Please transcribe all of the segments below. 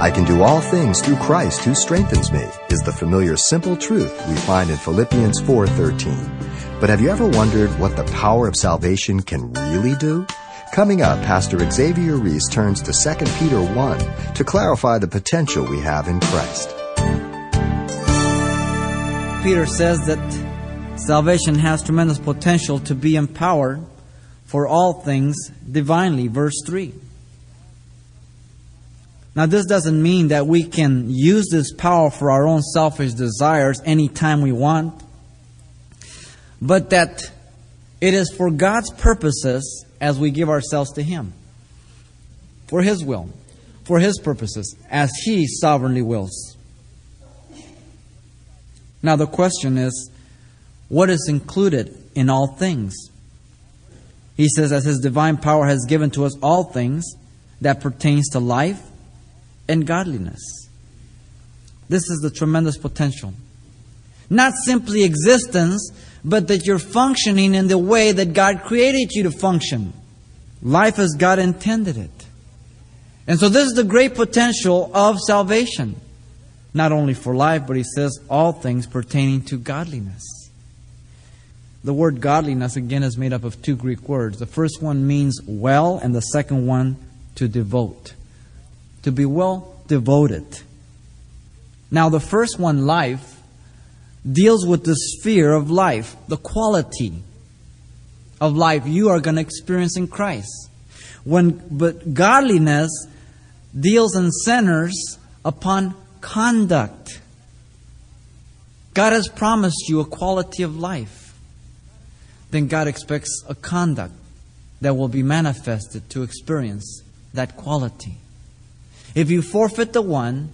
I can do all things through Christ who strengthens me is the familiar simple truth we find in Philippians 4:13. But have you ever wondered what the power of salvation can really do? Coming up, Pastor Xavier Reese turns to 2 Peter 1 to clarify the potential we have in Christ. Peter says that salvation has tremendous potential to be empowered for all things divinely. Verse 3. Now, this doesn't mean that we can use this power for our own selfish desires anytime we want, but that it is for God's purposes as we give ourselves to Him. For His will, for His purposes, as He sovereignly wills. Now, the question is what is included in all things? He says, as His divine power has given to us all things that pertains to life and godliness. This is the tremendous potential. Not simply existence, but that you're functioning in the way that God created you to function. Life as God intended it. And so this is the great potential of salvation. Not only for life, but he says all things pertaining to godliness. The word godliness again is made up of two Greek words. The first one means well, and the second one to devote. To be well devoted. Now, the first one, life, deals with the sphere of life, the quality of life you are going to experience in Christ. When, but godliness deals and centers upon conduct. God has promised you a quality of life. Then God expects a conduct that will be manifested to experience that quality. If you forfeit the one,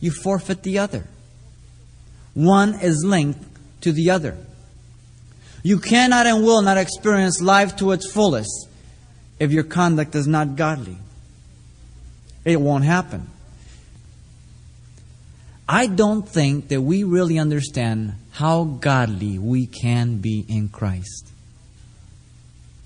you forfeit the other. One is linked to the other. You cannot and will not experience life to its fullest if your conduct is not godly. It won't happen. I don't think that we really understand how godly we can be in Christ.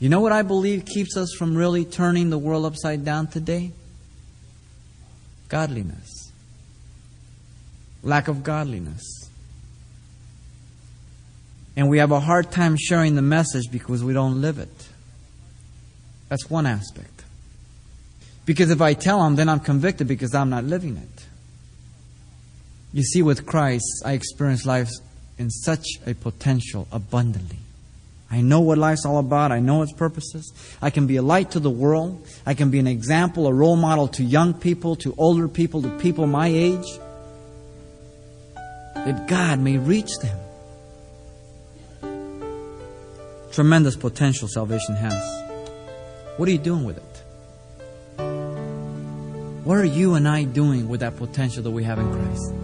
You know what I believe keeps us from really turning the world upside down today? Godliness. Lack of godliness. And we have a hard time sharing the message because we don't live it. That's one aspect. Because if I tell them, then I'm convicted because I'm not living it. You see, with Christ, I experience life in such a potential abundantly. I know what life's all about. I know its purposes. I can be a light to the world. I can be an example, a role model to young people, to older people, to people my age. That God may reach them. Tremendous potential salvation has. What are you doing with it? What are you and I doing with that potential that we have in Christ?